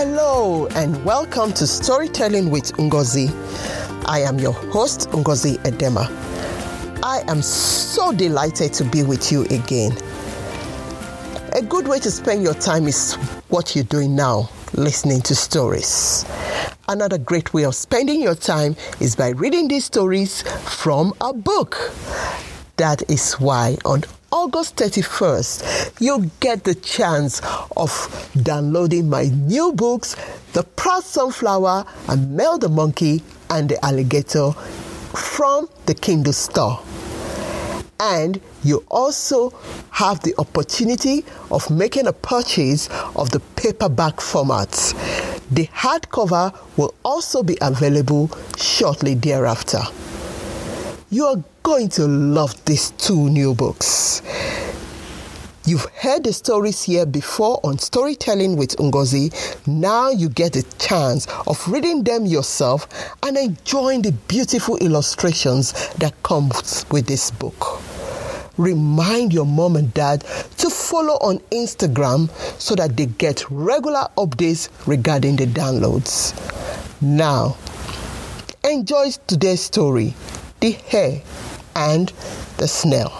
Hello and welcome to Storytelling with Ngozi. I am your host, Ngozi Edema. I am so delighted to be with you again. A good way to spend your time is what you're doing now, listening to stories. Another great way of spending your time is by reading these stories from a book. That is why on August 31st, you'll get the chance of downloading my new books, The Proud Sunflower and Mel the Monkey and the Alligator from the Kindle store. And you also have the opportunity of making a purchase of the paperback formats. The hardcover will also be available shortly thereafter. You are going to love these two new books. You've heard the stories here before on Storytelling with Ngozi. Now you get a chance of reading them yourself and enjoying the beautiful illustrations that comes with this book. Remind your mom and dad to follow on Instagram so that they get regular updates regarding the downloads. Now, enjoy today's story The Hare and the Snail.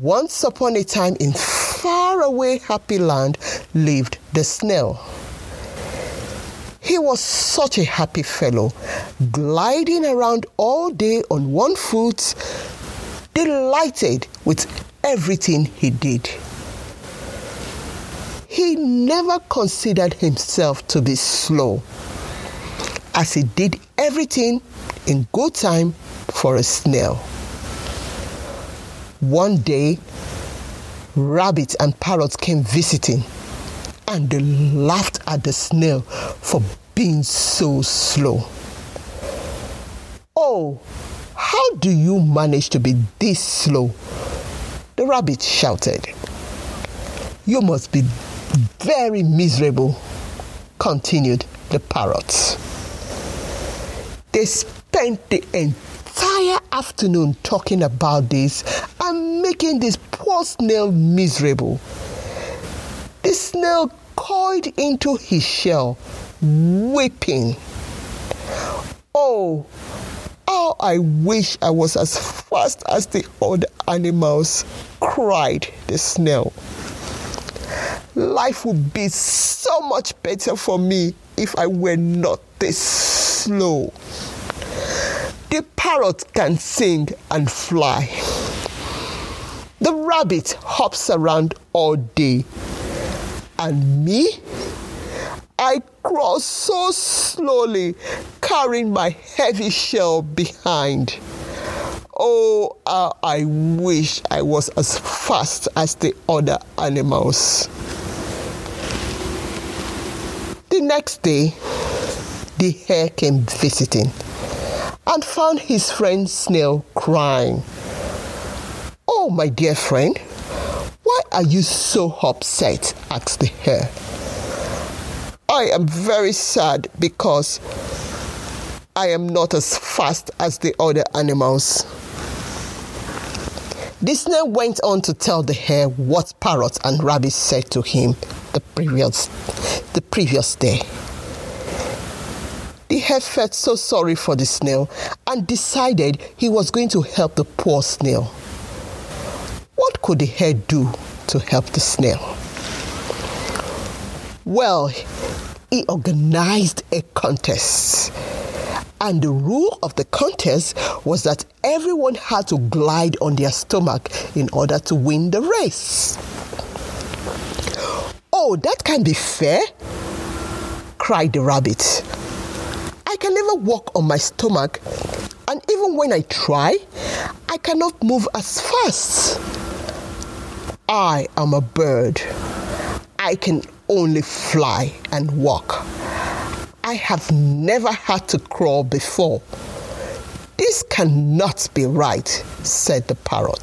Once upon a time in faraway happy land lived the snail. He was such a happy fellow, gliding around all day on one foot, delighted with everything he did. He never considered himself to be slow, as he did everything in good time for a snail. One day, rabbits and parrots came visiting, and they laughed at the snail for being so slow. Oh, how do you manage to be this slow? The rabbit shouted. You must be very miserable, continued the parrot. They spent the entire afternoon talking about this and making this poor snail miserable. The snail coiled into his shell, weeping. Oh, how I wish I was as fast as the other animals, cried the snail. Life would be so much better for me if I were not this slow. The parrot can sing and fly. The rabbit hops around all day. And me? I crawl so slowly, carrying my heavy shell behind. Oh, I wish I was as fast as the other animals. The next day, the hare came visiting and found his friend Snail crying. Oh, my dear friend, why are you so upset? asked the hare. I am very sad because I am not as fast as the other animals. The snail went on to tell the hare what parrots and rabbits said to him the previous, the previous day. The hare felt so sorry for the snail and decided he was going to help the poor snail. What could the hare do to help the snail? Well, he organized a contest. And the rule of the contest was that everyone had to glide on their stomach in order to win the race. Oh, that can be fair, cried the rabbit. I can never walk on my stomach, and even when I try, I cannot move as fast. I am a bird. I can only fly and walk. I have never had to crawl before. This cannot be right, said the parrot.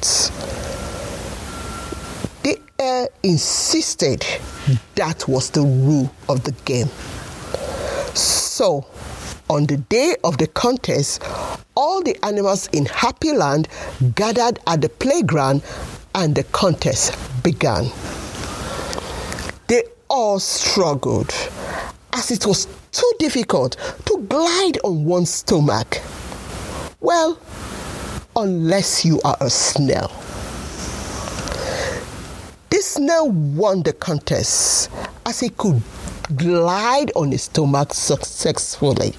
The hare insisted that was the rule of the game. So, on the day of the contest, all the animals in Happy Land gathered at the playground and the contest began. They all struggled as it was too difficult to glide on one's stomach. Well, unless you are a snail. This snail won the contest as he could glide on his stomach successfully.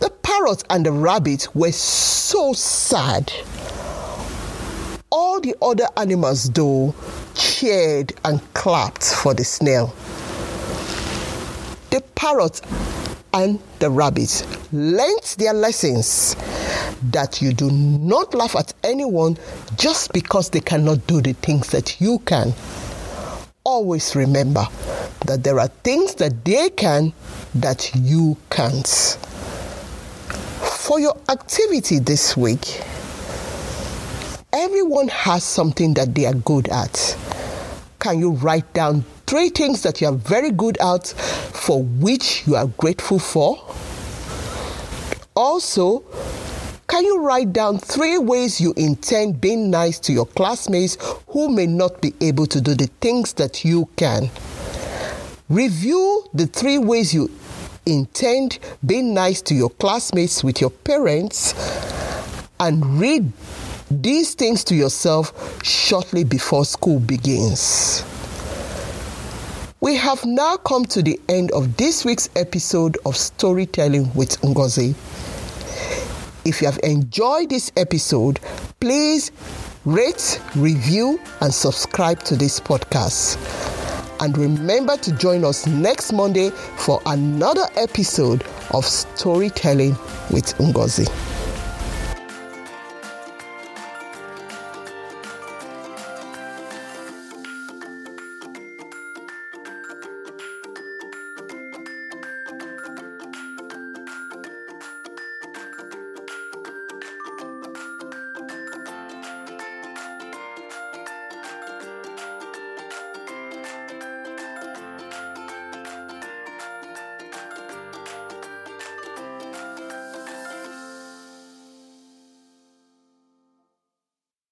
The parrot and the rabbit were so sad. All the other animals, though, cheered and clapped for the snail. Parrot and the rabbit learnt their lessons that you do not laugh at anyone just because they cannot do the things that you can. Always remember that there are things that they can that you can't. For your activity this week, everyone has something that they are good at. Can you write down three things that you are very good at for which you are grateful for? Also, can you write down three ways you intend being nice to your classmates who may not be able to do the things that you can? Review the three ways you intend being nice to your classmates with your parents and read these things to yourself shortly before school begins. We have now come to the end of this week's episode of Storytelling with Ngozi. If you have enjoyed this episode, please rate, review, and subscribe to this podcast. And remember to join us next Monday for another episode of Storytelling with Ngozi.